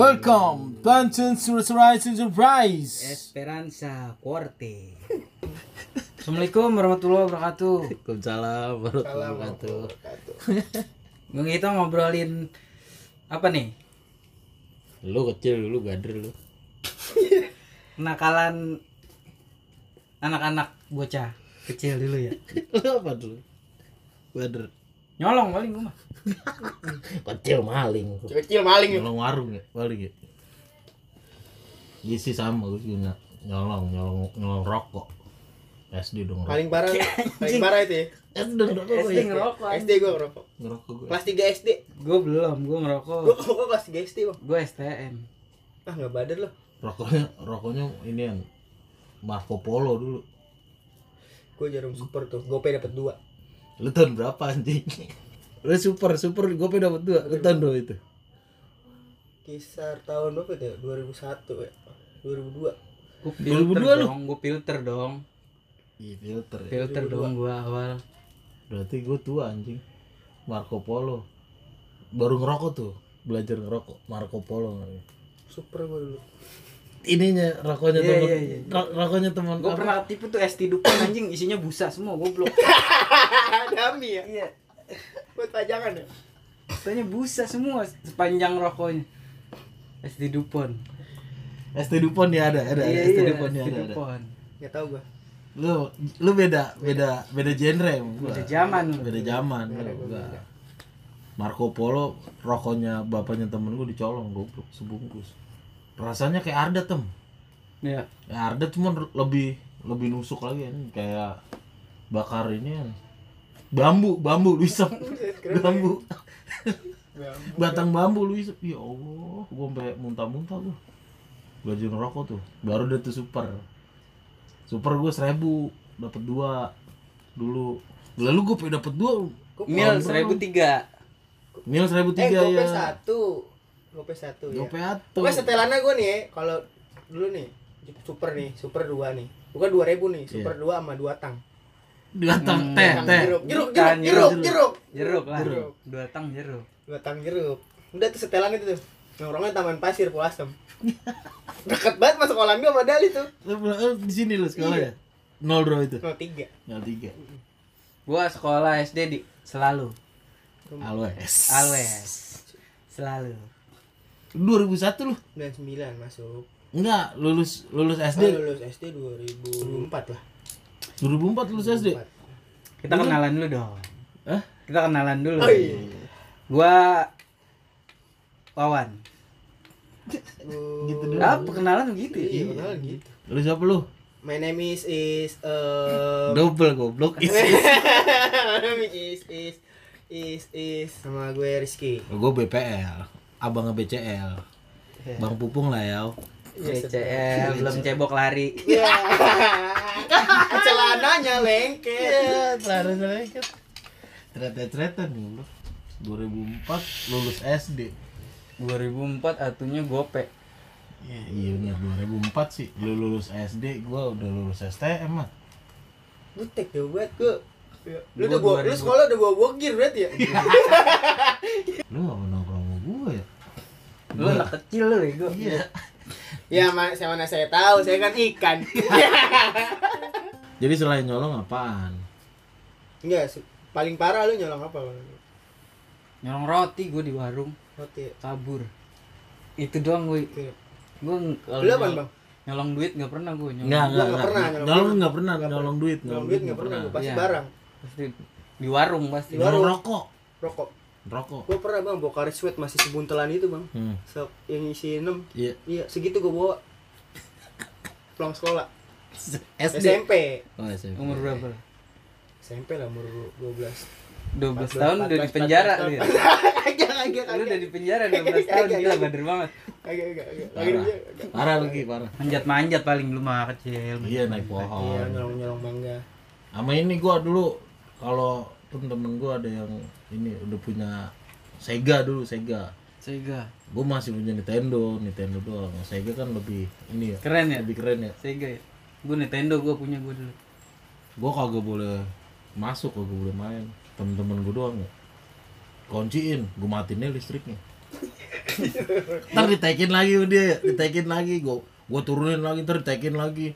Welcome, Plantain Surprise Enterprise. Esperanza Corte. Assalamualaikum warahmatullahi wabarakatuh. Waalaikumsalam warahmatullahi wabarakatuh. Bang kita ngobrolin apa nih? Lu kecil dulu gader lu. Kenakalan anak-anak bocah kecil dulu ya. Lu apa dulu? Gader. Nyolong paling gua mah. Kecil maling. Kecil maling. Nyolong warung ya, maling ya. Iya sih sama gue juga nyolong, nyolong, nyolong rokok. SD dong. rokok. Paling parah, paling parah itu ya. SD dong rokok gue SD ya. ngerokok. SD gua ngerokok. Ngerokok gue. Kelas 3 SD. Gue belum, gue ngerokok. Gua gua kelas 3 SD, Bang. Gue STM. Ah, enggak bader loh. Rokoknya, rokoknya ini yang Marco Polo dulu. Gua jarum super tuh. Gope dapat 2. Lu tahun berapa anjing? Lu super, super gue dapat dua. Lu tahun berapa itu? Kisar tahun berapa itu ya? 2001 ya. 2002. Gue 2002 filter lu? dong, gue filter dong. Iya filter ya. Filter dong gue awal. Berarti gue tua anjing. Marco Polo. Baru ngerokok tuh. Belajar ngerokok. Marco Polo. Super gua dulu. Ininya rokoknya Iya, teman. iya, iya. ro- Rokoknya teman. Gue pernah ketipu tuh ST Dupon anjing isinya busa semua goblok. Dami ya. Iya. Buat pajangan ya. Katanya busa semua sepanjang rokoknya. ST Dupon. ST Dupont ya ada, ada. Iya, ST iya, Dupont ya ada. Enggak tahu gua. Lu lu beda, beda, beda genre gua. Beda zaman. Beda zaman. Marco Polo rokoknya bapaknya temen gue dicolong goblok sebungkus. Rasanya kayak Arda tem. Iya. Ya Arda cuma lebih lebih nusuk lagi kan kayak bakar ini kan. Bambu, bambu lu bambu. Batang bambu lu isap. Ya Allah, gua sampai muntah-muntah tuh. Belajar ngerokok tuh. Baru udah tuh super. Super gue seribu dapat dua dulu. Lalu gue pengen dapat dua. Mil seribu tiga. Mil seribu Eh, tiga ya. satu. Gope satu ya. Gope atuh. Pokoknya setelannya gua nih ya, kalau dulu nih super nih, super 2 nih. Bukan 2000 nih, super 2 sama 2 tang. Dua tang Hmm, teh teh. jeruk, jeruk, jeruk, jeruk, jeruk. jeruk. Lah. Jeruk. Dua tang jeruk. Dua tang jeruk. Udah tuh setelan itu tuh. Nongkrongnya Taman Pasir Pulasem. Deket banget masuk kolam gua sama Dali tuh. Lu lu di sini lu sekolah ya? Nol bro itu. 03. Nol tiga. Gua sekolah SD di selalu. Always. Always. Selalu. 2001 lu? 99 masuk. Enggak, lulus lulus Oh, SD. lulus SD 2004 lah. 2004 lulus SD. 2004. Kita kenalan dulu dong. Hah? Kita kenalan dulu. Oh iya. Gua Wawan. gitu Apa kenalan begitu ya? Iya, kenal gitu. Lu siapa lu? My name is is uh, Double goblok. My name is is is is sama gue Rizky. gue BPL, abang BCL. Bang Pupung lah ya. CCL belum cebok lari. Ya. Celananya lengket. Iya, terus lengket. Cerita-cerita dulu. 2004 lulus SD. 2004 atunya gope. Ya, iya bener 2004 sih. Lu lulus SD, gua udah lulus STM mah. Butek deh buat gue. Lu Gua udah gua, lu 2000. sekolah udah bawa bogir berarti ya? Lu gak pernah nongkrong gua ya? Lu anak kecil lu ya gua. Iya. ya mana saya mana saya tahu, saya kan ikan. Jadi selain nyolong apaan? Enggak, paling parah lu nyolong apa? Nyolong roti gua di warung, Roti. kabur. Itu doang gue. Ng- kalau Lu apa, Bang? Nyolong duit nggak pernah gue nyolong. Enggak, Gua enggak, nggak enggak. pernah nyolong enggak pernah, Nggak nyolong duit, Nyolong duit enggak pernah, gua pasti Iya. barang. Pasti di warung pasti. Di warung. rokok. Rokok. Rokok. Gua pernah Bang bawa karet sweat masih sebuntelan itu, Bang. Hmm. Se yang isi 6. Iya. Iya, segitu gua bawa. Pulang sekolah. SD. SMP. Oh, SMP. Umur berapa? SMP lah umur 12. 12 tahun udah di penjara ya. Kagak, kagak, Lu udah di penjara 12 tahun gila bader banget. Kagak, kagak. Parah. Lagi, parah. Manjat-manjat paling lu mah kecil. Iya, naik Iya, pohon. nyolong-nyolong mangga. Sama ini gua dulu kalau temen-temen gua ada yang ini udah punya Sega dulu, Sega. Sega. Gua masih punya Nintendo, Nintendo doang. Sega kan lebih ini ya. Keren ya? Lebih keren ya. Sega ya. Gue Nintendo gue punya gue dulu. Gua kagak boleh masuk, kagak boleh main. Temen-temen gua doang ya. Kunciin, gua matiin listriknya. ntar ditekin lagi dia ditekin lagi gua gua turunin lagi ntar ditekin lagi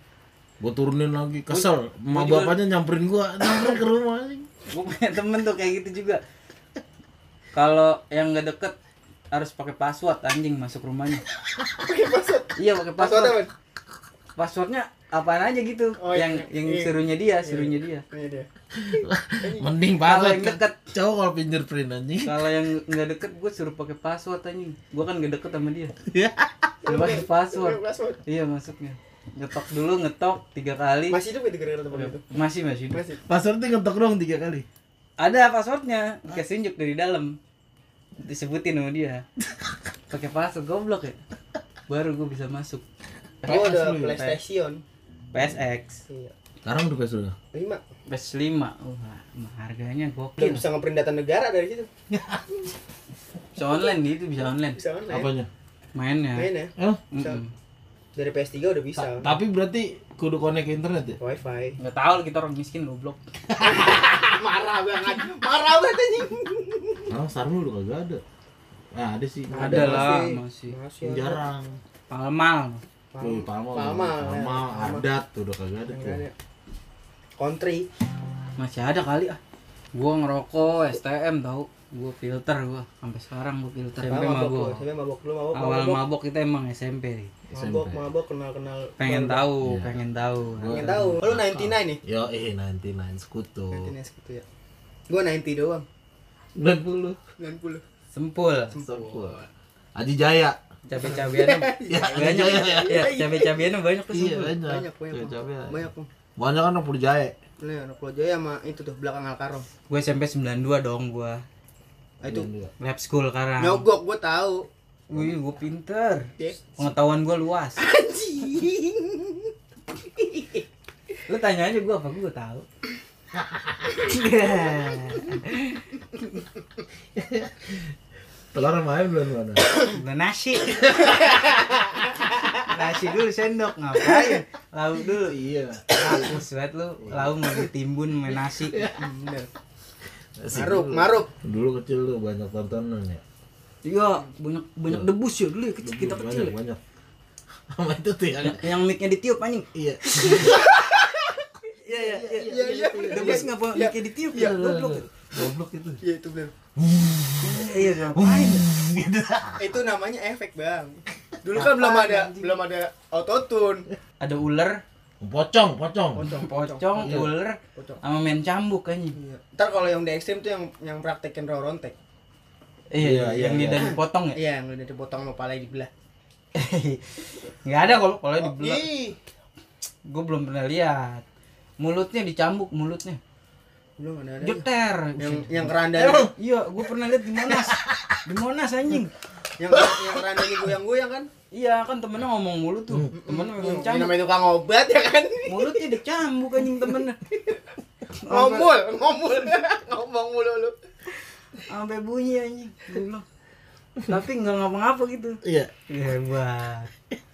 gua turunin lagi kesel emak bapaknya nyamperin gua nyamperin ke rumah. Gue punya temen tuh kayak gitu juga kalau yang nggak deket harus pakai password anjing masuk rumahnya Pakai password. iya pakai Password apa? password passwordnya apaan aja gitu Oh, yang iya. yang Iya. suruhnya dia suruhnya dia Iya dia. mending Kalau banget yang deket. cowok kalau fingerprint anjing kalau yang nggak deket gue suruh pakai password anjing gue kan nggak deket sama dia suruh pakai password Pakai password. iya masuknya ngetok dulu ngetok tiga kali Masih hidup itu gara-gara teman itu. masih masih Masih. passwordnya ngetok doang tiga kali ada passwordnya dikasih unjuk dari dalam disebutin sama dia pakai password goblok ya baru gue bisa masuk ada lu ya? PlayStation. PSX Iya. sekarang udah sudah Lima. PS5 wah harganya Udah gokil bisa ngeprint data negara dari situ. bisa online nih itu bisa online Bisa online. apanya mainnya Main ya. eh Bisa. Mm-mm. Dari PS3 udah bisa. ta- tapi berarti kudu connect ke internet ya Wifi. nggak tahu kita orang miskin goblok Marah banget. Marah banget anjing. sekarang sarmu udah kagak ada nah ada sih Ada lah, masih. Masih. ada. jarang palmal Wih, Palma, Palma, Palma, ya. Palma. adat tuh udah kagak ada tuh. ada. Country. masih ada kali ah gua ngerokok STM tahu gua filter gua sampai sekarang gua filter SMP Mabok mabok lu. Sampai mabok lu mabok. awal mabok. mabok kita emang SMP nih Mabok, SMP. mabok kenal-kenal. pengen baru. tahu Iya. pengen tahu Pengen tahu. Lu 99 nih. Yo, eh 99 sekutu. 99 segitu ya. Gua 90 doang. 90. 90. sempul Sempul. Aji Jaya. cabe cabeannya Ya, banyak iya, ya cabe cabeannya banyak tuh Iya, sempul banyak. Banyak, banyak. Banyak. Banyak kan anak Jaya. Nih, anak Pulau Jaya sama itu tuh belakang Alkaro. gue SMP 92 dong gua Ah, itu lab school sekarang. Nyogok gua tahu. wih gue pinter. Pengetahuan gua luas. Anjing. lu tanya aja gua apa gua tahu? Telur sama ayam belum mana? Udah nasi. Nasi dulu sendok. Ngapain? Lauk dulu. Iya. hapus banget lu. Lauk mau ditimbun main nasi. Bener. Asik Maruk, dulu. maruk. Dulu kecil tuh banyak tontonan ya. iya banyak banyak debus ya dulu ya kecil kita kecil banyak, banyak. Sama itu tuh yang yang, yang mic-nya ditiup anjing iya. iya iya iya Iya, iya. debus ngapa Iya. mic-nya ditiup Iya, ya goblok Goblok itu. Iya itu bener. iya ngapain Gitu. Itu namanya efek, Bang. Dulu kan belum ada belum ada autotune. ada ular Pocong, pocong. pocong Iya. ular Pocong. sama main cambuk anjing Iya. Ntar kalau yang di ekstrim tuh yang yang praktekin rorontek. iya Iya, yang iya, lidah dipotong ya Iya, yang udah dipotong sama palanya dibelah. nggak ada kalau kalau dibelah Ih, gue belum pernah lihat mulutnya dicambuk mulutnya belum ada ada. jeter Yang yang keranda Eh, iya gue pernah lihat di monas di monas anjing yang yang kerandanya goyang-goyang kan. Iya kan temennya ngomong mulu tuh temennya Ini megang cambuk namanya tukang obat ya kan. mulutnya dicambuk anjing temennya Ngomul, ngomul. Ngomong mulu lu. sampai bunyi anjing bilang, tapi nggak ngapa-ngapa gitu Iya. hebat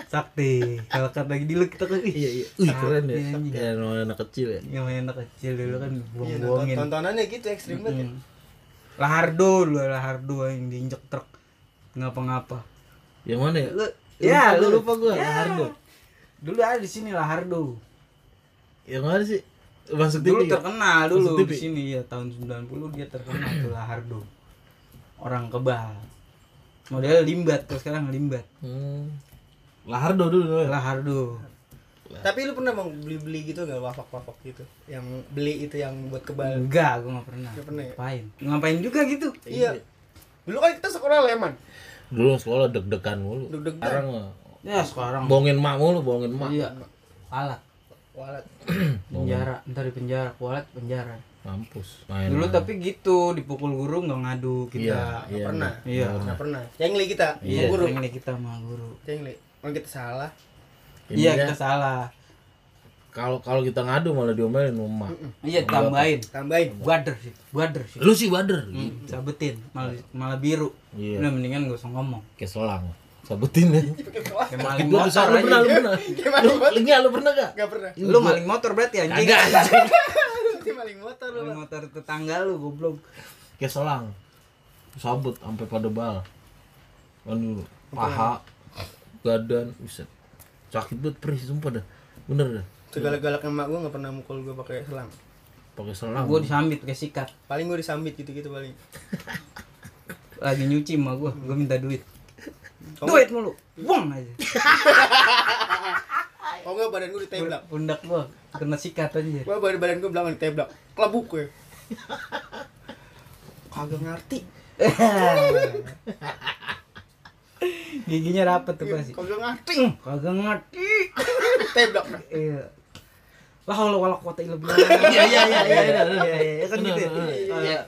sakti kalau kata lagi dulu kita kan Iya, iya. Wih, keren ya. Kayak namanya anak kecil ya. yang main anak kecil dulu kan Iya, buang-buangin tonton- tontonannya gitu ekstrim banget. ya. Hmm. Lahardo dulu Lahardo yang diinjek truk ngapa-ngapa Yang mana ya? Lu Ya, ya lu lu lupa gua. Ya. Hardo. dulu ada di sini Lahardo Yang mana sih? Masuk dulu TV. ya? terkenal dulu Masuk TV? di sini ya tahun 90 dia terkenal tuh Lahardo orang kebal model limbat kalau sekarang limbat Hmm. Lahardo dulu. Lahardo Tapi lu pernah mau beli-beli gitu enggak wafak-wafak gitu? Yang beli itu yang buat kebal. enggak gua nggak pernah Nggak pernah ya? ngapain ngapain juga gitu Iya. Dulu kan kita sekolah leman. Dulu sekolah deg-degan mulu. Deg-degan. Sekarang mah ya sekarang bohongin mak mulu, bohongin mak. iya alat Walat. penjara ntar di penjara kualat penjara Mampus. Main. dulu main. tapi gitu dipukul guru nggak ngadu kita iya, iya, pernah. iya Nggak pernah. Cengli kita. iya guru. ini kita sama guru Cengli. Kalau kita salah. Iya ya, kita salah Kalau kalau kita ngadu malah diomelin sama mak. iya tambahin Tambahin. bader sih bader sih Lu sih bader. hmm, sabetin malah malah biru Iya. udah mendingan gak usah ngomong Kayak selang. Sabutin ya. kayak maling Lu motor bisa lu pernah, lu pernah. Lu enggak, lu pernah enggak? Gak pernah. lu maling motor berarti anjing. Dia maling motor lu. maling motor tetangga lu goblok Kayak selang. Sabut sampai pada bal. Aduh, paha, badan, buset. Sakit banget perih sumpah dah. Bener dah. Segalak-galaknya emak gue gak pernah mukul gue pakai selang. Pakai selang. Gue disambit pakai sikat. Paling gue disambit gitu-gitu paling. Lagi nyuci mah gue, gue minta duit. Kamu- Duit mulu, buang aja. Oh enggak badan gue diteblak. Pundak gue kena sikat aja. Gua badan badan gue belakang diteblak. Kelebuk gue. Kagak ngerti. Giginya rapet tuh pasti. Kagak ngerti. Kagak ngerti. Teblak. Iya. Lah kalau wala kota ilah bilang. Iya iya iya iya. iya. Iya, iya, kan gitu. ya? Iya.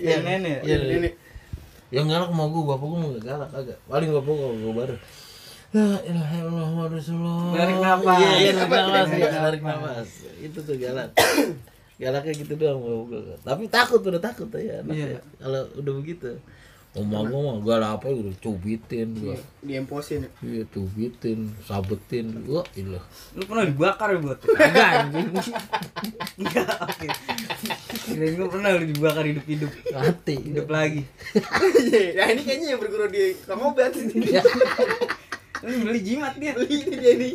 Iya, nenek. Iya, iya. Ini Yang galak mau gue, bapak gue nggak galak agak. Paling bapak gue gue baru. La ilaha illallah Muhammad Rasulullah. Narik nafas. Iya, iya, Narik nafas, iya. Itu tuh galak. Galaknya gitu doang bapak gue. Tapi takut udah takut ya. Iya. Kalau udah begitu. Omong gue mah galak apa udah cubitin gua. diemposin. ya. Iya, cubitin, sabetin. Wah, ilah. Lu pernah dibakar ya buat? Enggak anjing. Enggak, oke. Kirain gue pernah lu dibakar hidup-hidup. Mati. Hidup lagi. Nah ini kayaknya yang berguru di Kang Obat ini. Lu beli jimat dia. Beli ini dia nih.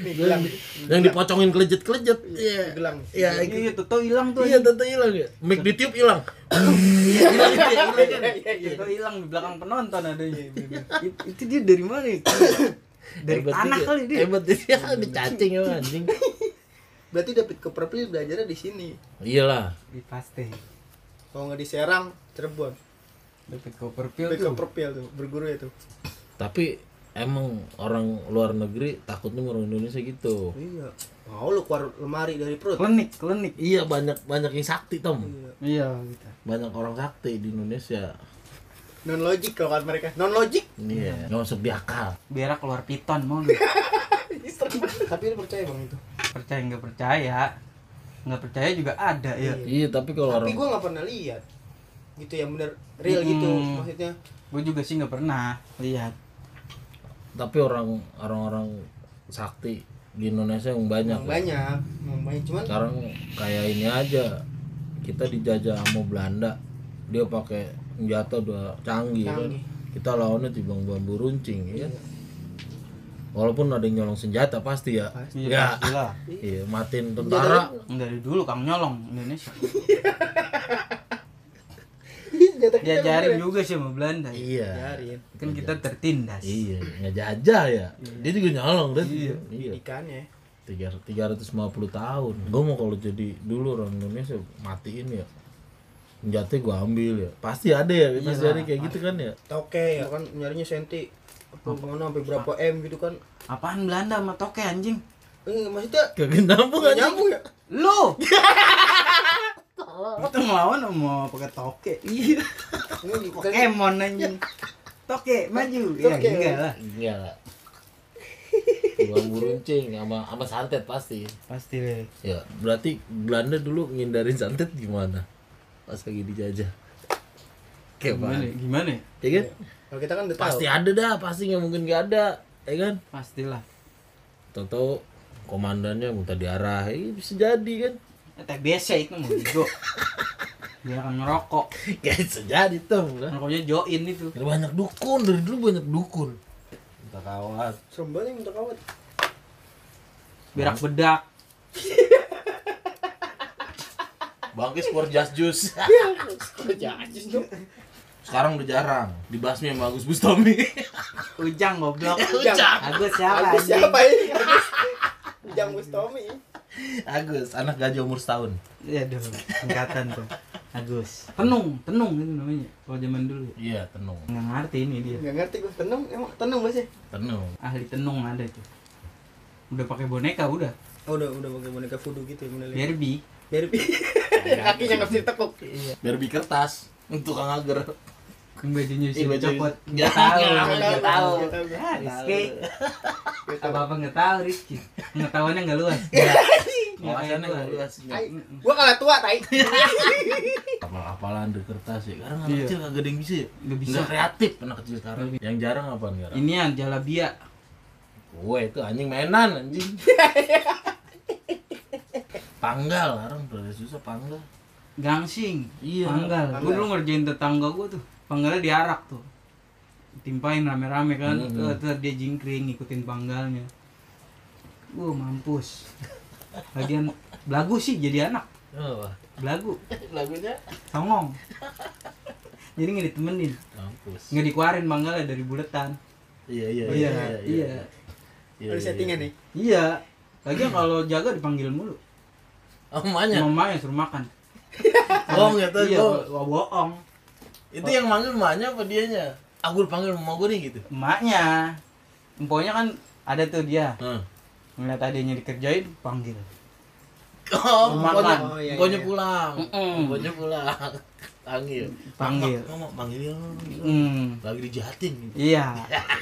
Nih gelang. Yang dipocongin kelejet-kelejet. Iya. Gelang. Iya, Iya, tuh hilang tuh. Iya, tentu hilang ya. Mic ditiup hilang. Iya, hilang itu ya, hilang Iya kan? iya iya. Hilang di belakang penonton adanya. It- itu dia dari mana ya? Dari Hebat tanah juga. kali dia. Hebat dia, dicacing emang anjing. Berarti David Copperfield belajarnya di sini. Iyalah. Di paste. Kalau nggak di Serang, Cirebon. Copperfield David tuh. Copperfield tuh berguru ya tuh. Tapi emang orang luar negeri takutnya orang Indonesia gitu. Iya. Mau lu keluar lemari dari perut. Klinik, klinik. Iya, banyak banyak yang sakti, Tom. Iya. Iya, gitu. Banyak orang sakti di Indonesia. Non logik kalau kata mereka. Non logik. Iya, nggak masuk di akal. Biar keluar piton mau lu. Tapi lu percaya bang itu? percaya nggak percaya nggak percaya juga ada ya Iya, tapi kalau Tapi orang gua nggak pernah lihat. Gitu yang bener real gitu Hmm. maksudnya. gue juga sih nggak pernah lihat tapi orang orang-orang sakti di Indonesia yang banyak. Emang banyak, emang banyak cuman Sekarang kayak ini aja. Kita dijajah sama Belanda. Dia pakai senjata udah canggih, kan. Canggih. Kita lawannya timbang bambu runcing ya. kan? Walaupun ada yang nyolong senjata pasti ya. Pasti. Ya. lah Iya, matiin tentara. dari dulu kang nyolong Indonesia Senjata kita diajarin bener. juga sih sama Belanda ya. Iya. Diajarin. kan kita tertindas Iya, ngejajah ya. Dia juga nyolong kan. Iya. Iya. Ikannya. Tiga tiga ratus lima puluh tahun. Gue mau kalau jadi dulu orang Indonesia matiin ya. Senjata gue ambil ya. Pasti ada ya, pasti Iya kayak gitu kan ya. Toke ya kan nyarinya senti. Apa mana sampai berapa M gitu kan. apaan Belanda sama toke anjing Eh, maksudnya Kagak nyambung aja. nyambung ya? lu kita ngelawan sama pakai toke iya Pokemon anjing toke maju ya Toke. enggak lah Iya lah. Bambu runcing sama sama santet pasti. pasti deh Ya, berarti Belanda dulu ngindarin santet gimana? Pas lagi dijajah. Kayak gimana apa? gimana ya? Kan? Kalau kita kan udah tahu. Pasti ada dah, pasti nggak mungkin nggak ada, ya kan? pastilah Tahu komandannya minta diarah, ya bisa jadi kan? TBC itu mau juga dia akan ngerokok bisa jadi tuh, ngerokoknya join itu Ada banyak dukun dari dulu banyak dukun. Minta kawan. Serem banget yang minta kawat. berak bedak Bangkis juice. Kerja aja dong. Sekarang udah jarang. Dibasmi sama Agus Bustami. ujang goblok Ujang. agus siapa Agus siapa ini? Ujang Bustomi. Agus, anak gajah umur setahun. ya dong singkatan tuh agus tenung tenung itu namanya kalau zaman dulu Iya, tenung. nggak ngerti ini dia Enggak ngerti gue tenung emang tenung masih. Tenung. ahli tenung ada tuh udah pakai boneka udah Oh, udah udah pakai boneka voodoo gitu ya bener. Barbie Barbie. Kakinya enggak bisa ditekuk. Barbie kertas untuk kang agar. Kan bajunya Iya, si baju- copot Nggak tahu tahu, nggak tahu tahu, nggak tahu. Ah, Rizky apa apa nggak tahu Rizky pengetahuannya nggak luas Wawasannya nggak luas. Gua kalah tua, tai. Apal apalan di kertas ya. Karena anak Iya. kecil kagak ada yang bisa ya. Nggak bisa. Kreatif anak kecil sekarang. Yang jarang apa sekarang? ini yang jalabia Gue itu anjing mainan anjing. panggal orang udah susah panggal. gangsing Iya, panggal panggal. gue dulu ngerjain tetangga gue tuh panggalnya diarak tuh. Timpain rame-rame kan Hmm. Tuh, tuh dia jingkring ngikutin panggalnya. Wah mampus. Lagian belagu sih jadi anak. Oh, Belagu. Lagunya? Songong. Jadi nggak ditemenin. Mampus. Nggak dikeluarin panggalnya dari buletan. Iya iya Iya iya Iya, Ada iya, settingan iya. nih. Iya. Lagian kalau jaga dipanggil mulu. Oh, mamanya. Mamanya suruh makan. Oh, enggak tahu Iya bohong Itu yang manggil emaknya apa dianya? Aku dipanggil mama gue nih gitu. Emaknya Emponya kan ada tuh dia Heeh. Ngeliat adiknya dikerjain panggil Oh, pokoknya, Oh, iya, pokoknya iya. pulang. Mm-mm. Pokoknya pulang. Panggil. Panggil. Mama, mama panggil Hmm Lagi dijahatin gitu. Iya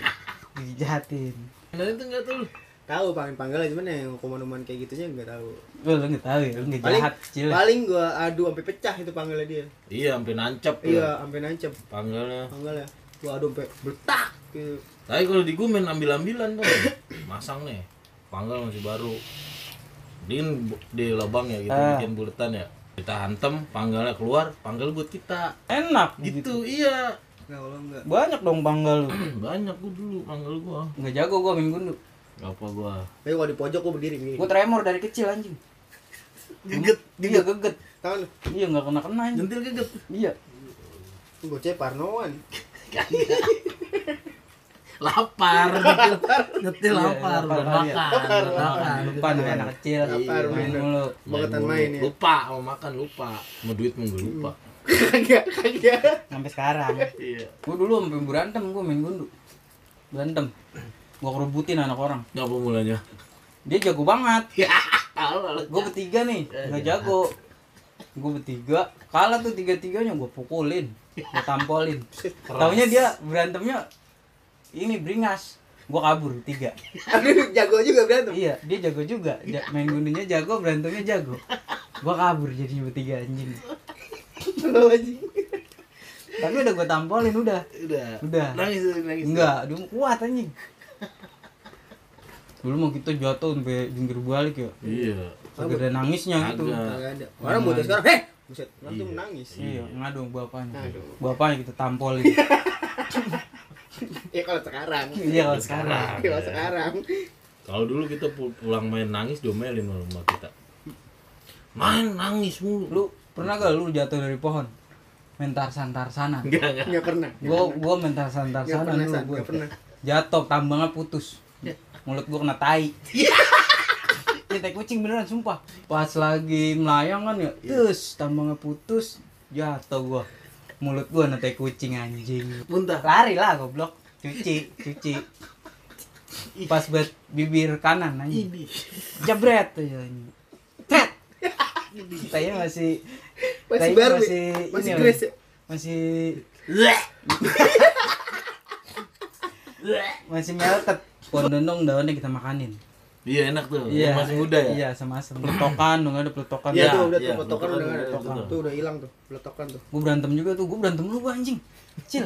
Dijahatin Nah itu enggak tahu. Tahu panggil panggil cuman yang kuman-kuman kayak gitunya nggak tahu. Lu lu nggak tahu ya, lu nggak Paling jahat kecil. paling gua adu sampai pecah itu panggilnya dia. Iya, sampai nancap ya. Iya, sampai nancep Panggilnya. panggilnya. Gua adu sampai betak gitu. Tapi kalau di gue main ambil-ambilan tuh. Masang nih. Panggal masih baru. Din di lubang ya gitu Ah. bikin buletan ya. Kita hantem, panggalnya keluar, panggal buat kita. Enak Gitu, iya. Nah, enggak. Banyak dong panggal lu. Banyak gua dulu panggal gua. Nggak jago gua main Apa gua? Tapi gua di pojok gua berdiri gini. Gua tremor dari kecil anjing. Geget, Iya geget. Tahu lu? Iya nggak kena kena anjing. Jentil geget. Iya. Gua cek parnoan. lapar nyetil nyetil Iya, lapar lapar udah kali ya. makan makan Lupa nih anak kecil. Lapar, Main bener. mulu. Bangetan main ya. lupa mau makan lupa mau duit mau gue lupa Kagak, kagak. Sampai sekarang. iya Gua dulu sampai berantem gua main gundu. Berantem. Gua kerubutin anak orang. ngapa mulanya Dia jago banget. ya Gue bertiga nih, nggak jago. Gue bertiga, kalah tuh tiga-tiganya gue pukulin, gue tampolin. Taunya dia berantemnya ini beringas. Gue kabur tiga. Jago juga berantem. Iya, dia jago juga. Ja- main gundunya jago, berantemnya jago. Gue kabur jadinya bertiga anjing. Lo anjing. Tapi udah gue tampolin udah. udah Udah. nangis nangis Enggak, dia kuat anjing. Dulu mau kita jatuh sampai jungkir balik ya. iya Kagak ada nangisnya gitu. Kagak. Kagak ada. Orang bocah sekarang, "Heh!" Buset, langsung Iya. nangis. Iya, ngadu bapaknya. Aduh. Bapaknya kita tampolin. Ya kalau sekarang. Iya kalau sekarang. Kalau sekarang. kalau dulu kita pu- pulang main nangis diomelin sama rumah kita main nangis mulu Lu pernah gak lu jatuh dari pohon? Main tarsan tarsanan. enggak enggak pernah. Gua gua main tarsan tarsanan dulu gua. Pernah. Jatuh tambangnya putus. Mulut gua kena tai. Ya tai kucing beneran sumpah. Pas lagi melayang kan ya, terus tambangnya putus, jatuh gua. Mulut gua kena tai kucing anjing. muntah Lari lah goblok. Cuci, cuci. Pas buat bibir kanan anjing. ini Jebret tuh ya. Tet. Tainya masih Masih baru, masih masih ini, ya? Masih masih melted. Pondondong daunnya kita makanin. iya enak tuh yang masih muda ya Iya, sama asem. Peletokan dong ada peletokan. Iya Iya, tuh, udah iya, tuh potokan potokan udah nggak ada. udah, Tuh, udah hilang tuh, peletokan tuh. Gue berantem juga tuh, gue berantem lu gua anjing. Kecil.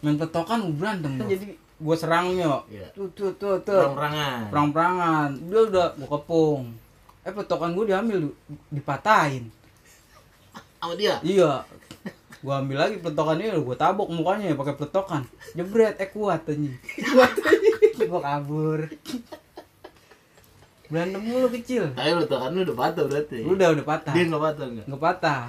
Main peletokan gue berantem. Jadi gue serangnya. Iya. Tuh tuh tuh tuh. perang-perangan Perang-perangan. Dia udah gue kepung. Eh peletokan gue diambil dipatahin. sama dia Iya. Gua ambil lagi peletokannya gua tabok mukanya ya pakai peletokan. Jebret eh kuat anjing. Kuat aja. Gua kabur. Berantem mulu kecil. ayo lu kan lu udah patah berarti Udah udah patah. dia nggak patah nggak Nggak patah.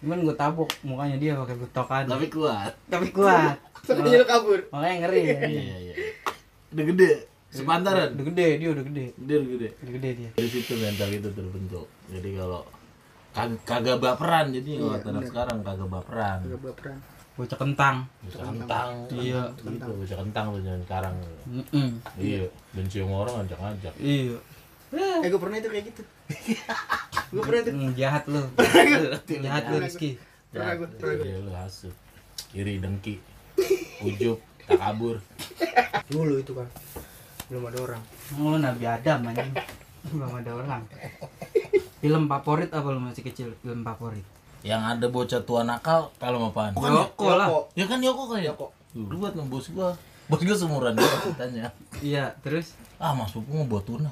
Cuman gua tabok mukanya dia pakai peletokan. tapi kuat Tapi kuat. Sengaja lu kabur. Makanya ngeri ya. iya iya udah gede sepantaran Udah gede, dia udah gede. dia udah gede Udah gede dia. dari situ mental itu terbentuk jadi kalau kag- kagak baperan jadi kalau Iya, sekarang kagak baperan Agak baperan. Bocah kentang. bisa kentang Iya. gitu bisa kentang tuh jangan sekarang Mm-mm. iya benci sama orang ajak ajak Iya. Eh, gue pernah itu kayak gitu. gue pernah itu. Hmm, jahat lu. jahat lu Rizky. Pernah gue, pernah gue. iya lu hasut iri dengki ujub takabur Dulu itu kan. Belum ada orang. Oh, Nabi Adam anjing. Belum ada orang. Film favorit apa lu masih kecil? Film favorit. Yang ada bocah tua nakal kalau apaan Yoko lah. Yoko. ya kan Yoko kan ya Yoko. lu buat sama bos gua bos gua seumuran dia tanya Iya, terus ah mas Pupu mau buat tuna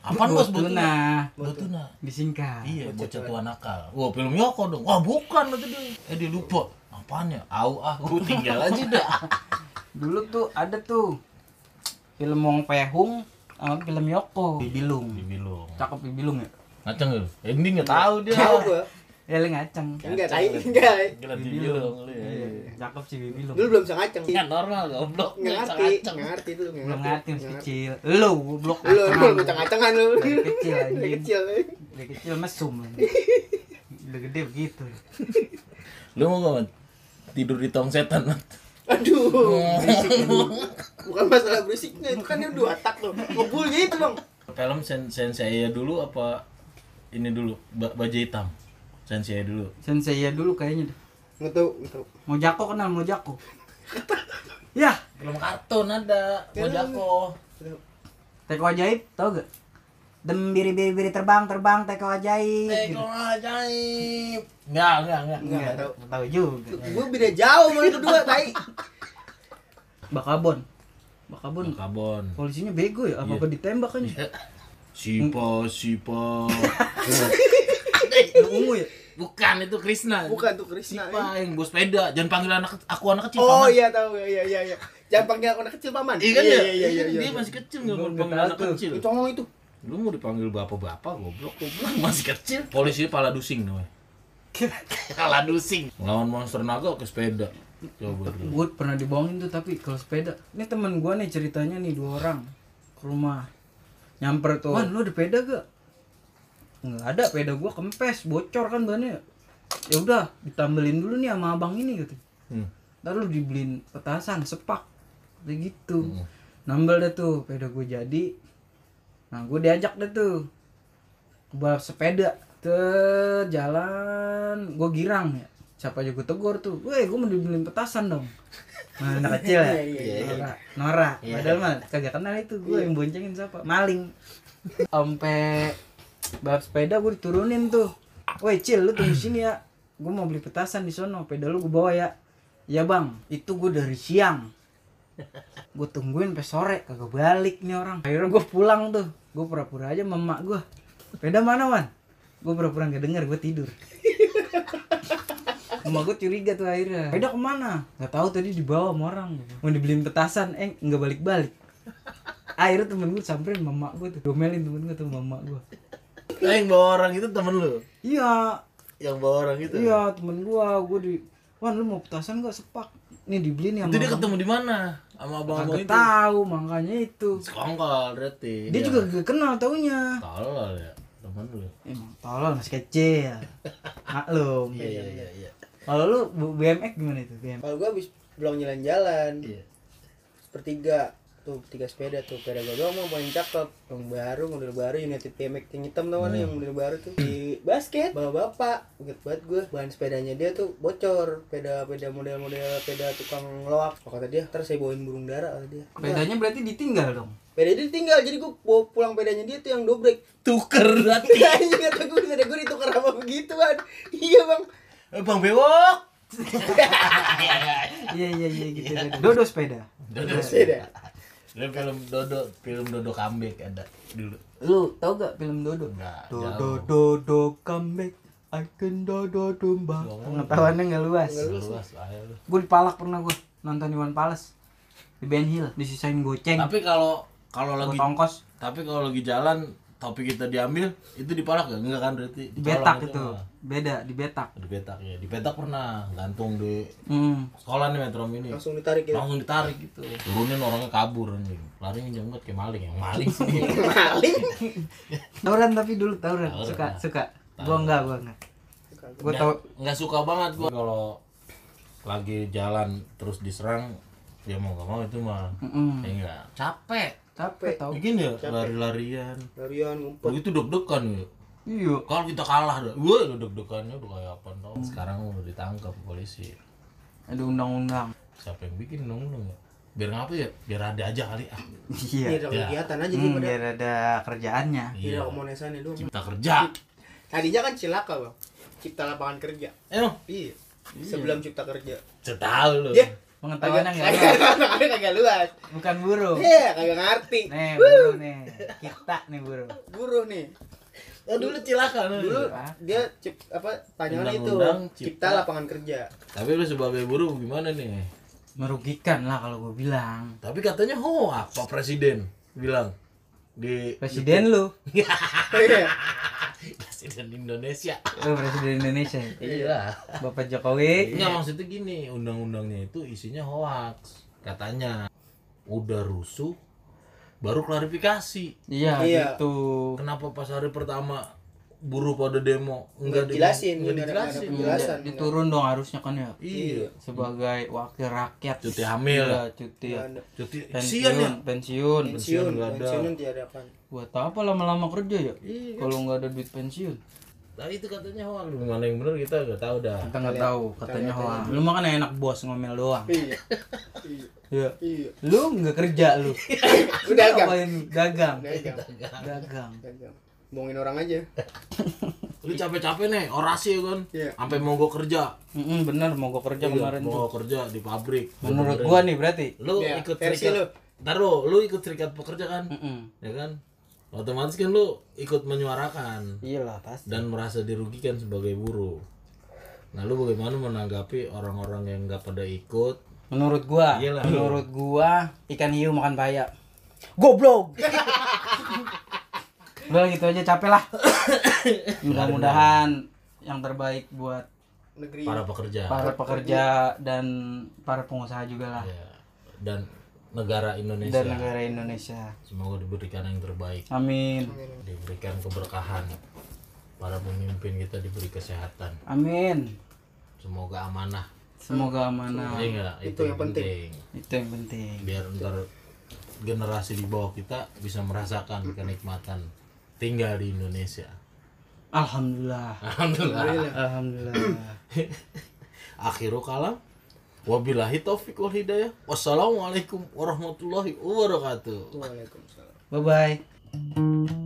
apaan bos buat tuna buat tuna disingkat. Iya, bocah tua nakal. Wah, film Yoko dong. Wah, bukan kata dia. Eh, dia lupa. apaan ya au ah gue tinggal aja dah Dulu tuh ada tuh film Wong Pehung sama film Yoko. Bibilung. Bibilung Cakep Bibilung ya? ngaceng lu ini nggak tahu dia Tahu gua. Ya lu ngaceng. Enggak, tai enggak. Gila Bibilung lu ya Iya, Cakep sih Bibilung. Dulu belum bisa ngaceng. Nggak normal goblok Nggak Nggak ngerti, ngaceng. nggak ngerti nggak Belum ngerti. masih kecil. Lu goblok Lu, lu ngacengan. ngaceng-ngacengan lu. Kecil anjing. kecil. lu. Kecil mesum. Udah gede begitu. lu mau Mat? tidur di tong setan? Aduh, lu. Bukan masalah berisiknya, itu kan dia dua tak loh. Ngebul gitu, Bang. film sen sensei dulu apa ini dulu ba baju hitam sensei dulu Sensei ya dulu kayaknya deh. Nggak tahu, nggak tahu. Mojako kenal Mojako. ya, film kartun ada Mojako Teko ajaib, tau gak? Dem biri biri biri terbang terbang teko ajaib. Teko ajaib nggak nggak nggak Nggak, nggak tahu. tahu juga. Gue beda jauh sama itu dua, tai. Bakabon. Bakabon. kabon Polisinya bego ya, apa apa ditembak kan? sipa sipa Yang ungu ya? bukan itu Krishna Bukan tuh Krishna. sipa yang bos sepeda jangan panggil anak aku anak kecil Oh paman. iya tahu, iya iya iya. Jangan panggil anak kecil paman. iya kan ya Iya iya iya. dia iya. masih kecil nggak mau nggak anak kecil Itu ngomong itu. lu mau dipanggil bapak-bapak goblok goblok masih kecil polisi pala dusing namanya pala dusing lawan monster naga ke sepeda coba Gue pernah dibohongin tuh tapi kalau sepeda. Ini teman gua nih ceritanya nih dua orang ke rumah. Nyamper tuh. Wan, lu ada sepeda gak? Nggak ada, sepeda gua kempes, bocor kan bannya. Ya udah, ditambelin dulu nih sama abang ini gitu. hmm. Lalu dibeliin petasan, sepak. Kayak gitu. Hmm. Nambel deh tuh, sepeda gue jadi. Nah, gue diajak deh tuh. Ke balap sepeda. Tuh, jalan. Gue girang ya. Siapa aja gue tegur tuh. Weh, gue mau dibeliin petasan dong. Nah, anak kecil ya. Iya, iya, iya. Nora. Nora. Padahal mah kagak kenal itu. Gue yang boncengin siapa? Maling. Sampai balap sepeda gue diturunin tuh. Woi, Cil, lu tunggu sini ya. Gue mau beli petasan di sono. Sepeda lu gue bawa ya. Ya bang, itu gue dari siang. Gue tungguin sampai sore, kagak balik nih orang. Akhirnya gue pulang tuh. Gue pura-pura aja sama emak gue. Sepeda mana wan? Gue pura-pura gak denger, gue tidur. Emak gue curiga tuh akhirnya. Sepeda ke mana? Gak tahu tadi dibawa sama orang. Mau dibeliin petasan, eh nggak balik-balik. Akhirnya temen gue samperin sama emak gue tuh. Domelin temen gue tuh sama emak gue. Nah, yang bawa orang itu temen lu Iya, yang bawa orang itu iya temen gua, gua di Wan lu mau petasan gak sepak? Nih dibeliin nih itu sama dia abang. ketemu di mana sama abang-abang Kagak itu tahu makanya itu. sekongkol berarti Dia juga gak kenal taunya. tolol ya temen lu Emang tolol masih kecil. Maklum. iya iya iya iya Kalau lu BMX gimana itu? BMX. Kalau gue habis pulang jalan-jalan, Iya. sepertiga tuh tiga sepeda tuh. Sepeda gue doang mau paling cakep. Yang baru model baru United PMX yang hitam tau kan yang model baru tuh? Di basket bawa bapak inget banget gue bahan sepedanya dia tuh bocor. Sepeda sepeda model-model sepeda tukang loak. Kata dia ntar saya bawain burung dara kata dia. Bedanya berarti ditinggal dong. sepeda dia tinggal jadi gue bawa pulang sepedanya dia tuh yang dobrek. Tuker berarti. Anjing kata gue sepeda gue ditukar sama begituan. Iya bang. Eh bang bewok. Iya iya iya gitu. Dodo sepeda. dodo sepeda Dia film dodo film dodo comeback ada dulu Lu tau gak film Dodo? enggak Dodo Dodo comeback. I can Dodo domba. Pengetahuannya nggak luas. luas ayo lu Gue dipalak pernah gue nonton Iwan Pales di Ben Hill disisain goceng. tapi kalau kalau lagi tongkos tapi kalau lagi jalan topi kita diambil itu dipalak gak? enggak kan berarti di Dicolong betak gitu itu. mah. Beda di betak. di betak ya di betak pernah gantung di Hmm. sekolah nih metro mini langsung ditarik gitu langsung ditarik gitu turunin orangnya kabur anjing larinya jam banget kayak maling yang maling sih maling Tauran tapi dulu tauran. Tauran. Suka suka. Gua enggak, gua enggak. Gua tau nggak suka banget gua kalau lagi jalan terus diserang ya mau gak mau itu mah Mm-mm. ya enggak capek capek tau. bikin ya lari-larian larian ngumpet begitu deg-degan ya Iya. kalau kita kalah dah wah udah deg-degannya udah kayak apa tau sekarang udah ditangkap polisi Ada undang-undang. siapa yang bikin undang-undang ya biar ngapa ya biar ada aja kali ah Iya. Iya, ada Ya. kegiatan aja Hmm, biar ada kerjaannya. Iya, iya komonesannya doang. cipta kerja Tadinya kan cilaka bang, cipta lapangan kerja. emang Iya. Sebelum cipta kerja. setahu lu Ya, Pengetahuannya enggak kagak luas. kagak kagak luas. Bukan buruh. Iya, kagak ngerti. Nih, buruh nih. Kita nih buruh. Buruh nih. Oh dulu cilaka dulu dia cip, apa panjangan itu cipta, Cipta. lapangan kerja Tapi lu sebagai buruh gimana nih? merugikan lah kalau gue bilang Tapi katanya hoax Pak Presiden bilang di presiden lu iya Presiden Indonesia. oh, presiden Indonesia Iya. bapak Jokowi Enggak maksudnya gini, undang-undangnya itu isinya hoax katanya. Udah rusuh baru klarifikasi. iya Iya. gitu Kenapa pas hari pertama buruh pada demo. Nggak di- dijelasin, nggak nggak ada- dijelasin. penjelasan. Iya, diturun dong harusnya kan ya? Iya. sebagai wakil rakyat. Cuti hamil. Iya, cuti. Cuti sian ya. pensiun. Pensiun pensiun nggak ada. pensiun buat apa lama-lama kerja ya? Iya. kalau nggak ada duit pensiun. Nah itu katanya hoax. Mana yang benar kita nggak tahu dah. kita nggak tahu katanya hoax lu mah kan enak bos ngomel doang. Iya. Iya. Ya iya. Lu nggak kerja lu. Lu? Dagang. Dagang. Dagang. Dagang ngomongin orang aja Lu capek-capek nih orasi ya kan. Iya. Sampai mogok kerja. Mm-mm, bener mau gue kerja kemarin tuh Mogok kerja di pabrik. menurut gua nih berarti lu Iya, ikut versi serikat lu. taruh lu ikut serikat pekerja kan Mm-mm. ya kan otomatis kan lu ikut menyuarakan iyalah pasti dan merasa dirugikan sebagai buruh nah lu bagaimana menanggapi orang-orang yang nggak pada ikut menurut gua Iyalah. menurut gua ikan hiu makan paya goblok udah gitu aja capek lah. Mudah-mudahan yang terbaik buat negeri. Para pekerja. Para pekerja dan para pengusaha juga lah. Ya. dan negara Indonesia. Dan negara Indonesia. Semoga diberikan yang terbaik. Amin. Diberikan keberkahan. Para pemimpin kita diberi kesehatan. Amin. Semoga amanah. Semoga amanah. Iya nggak? itu, yang penting. itu yang penting. Biar ntar generasi di bawah kita bisa merasakan kenikmatan tinggal di Indonesia. alhamdulillah Alhamdulillah. alhamdulillah Akhiru kalam. Wabillahi taufik wal hidayah. Wassalamualaikum warahmatullahi wabarakatuh. Waalaikumsalam bye bye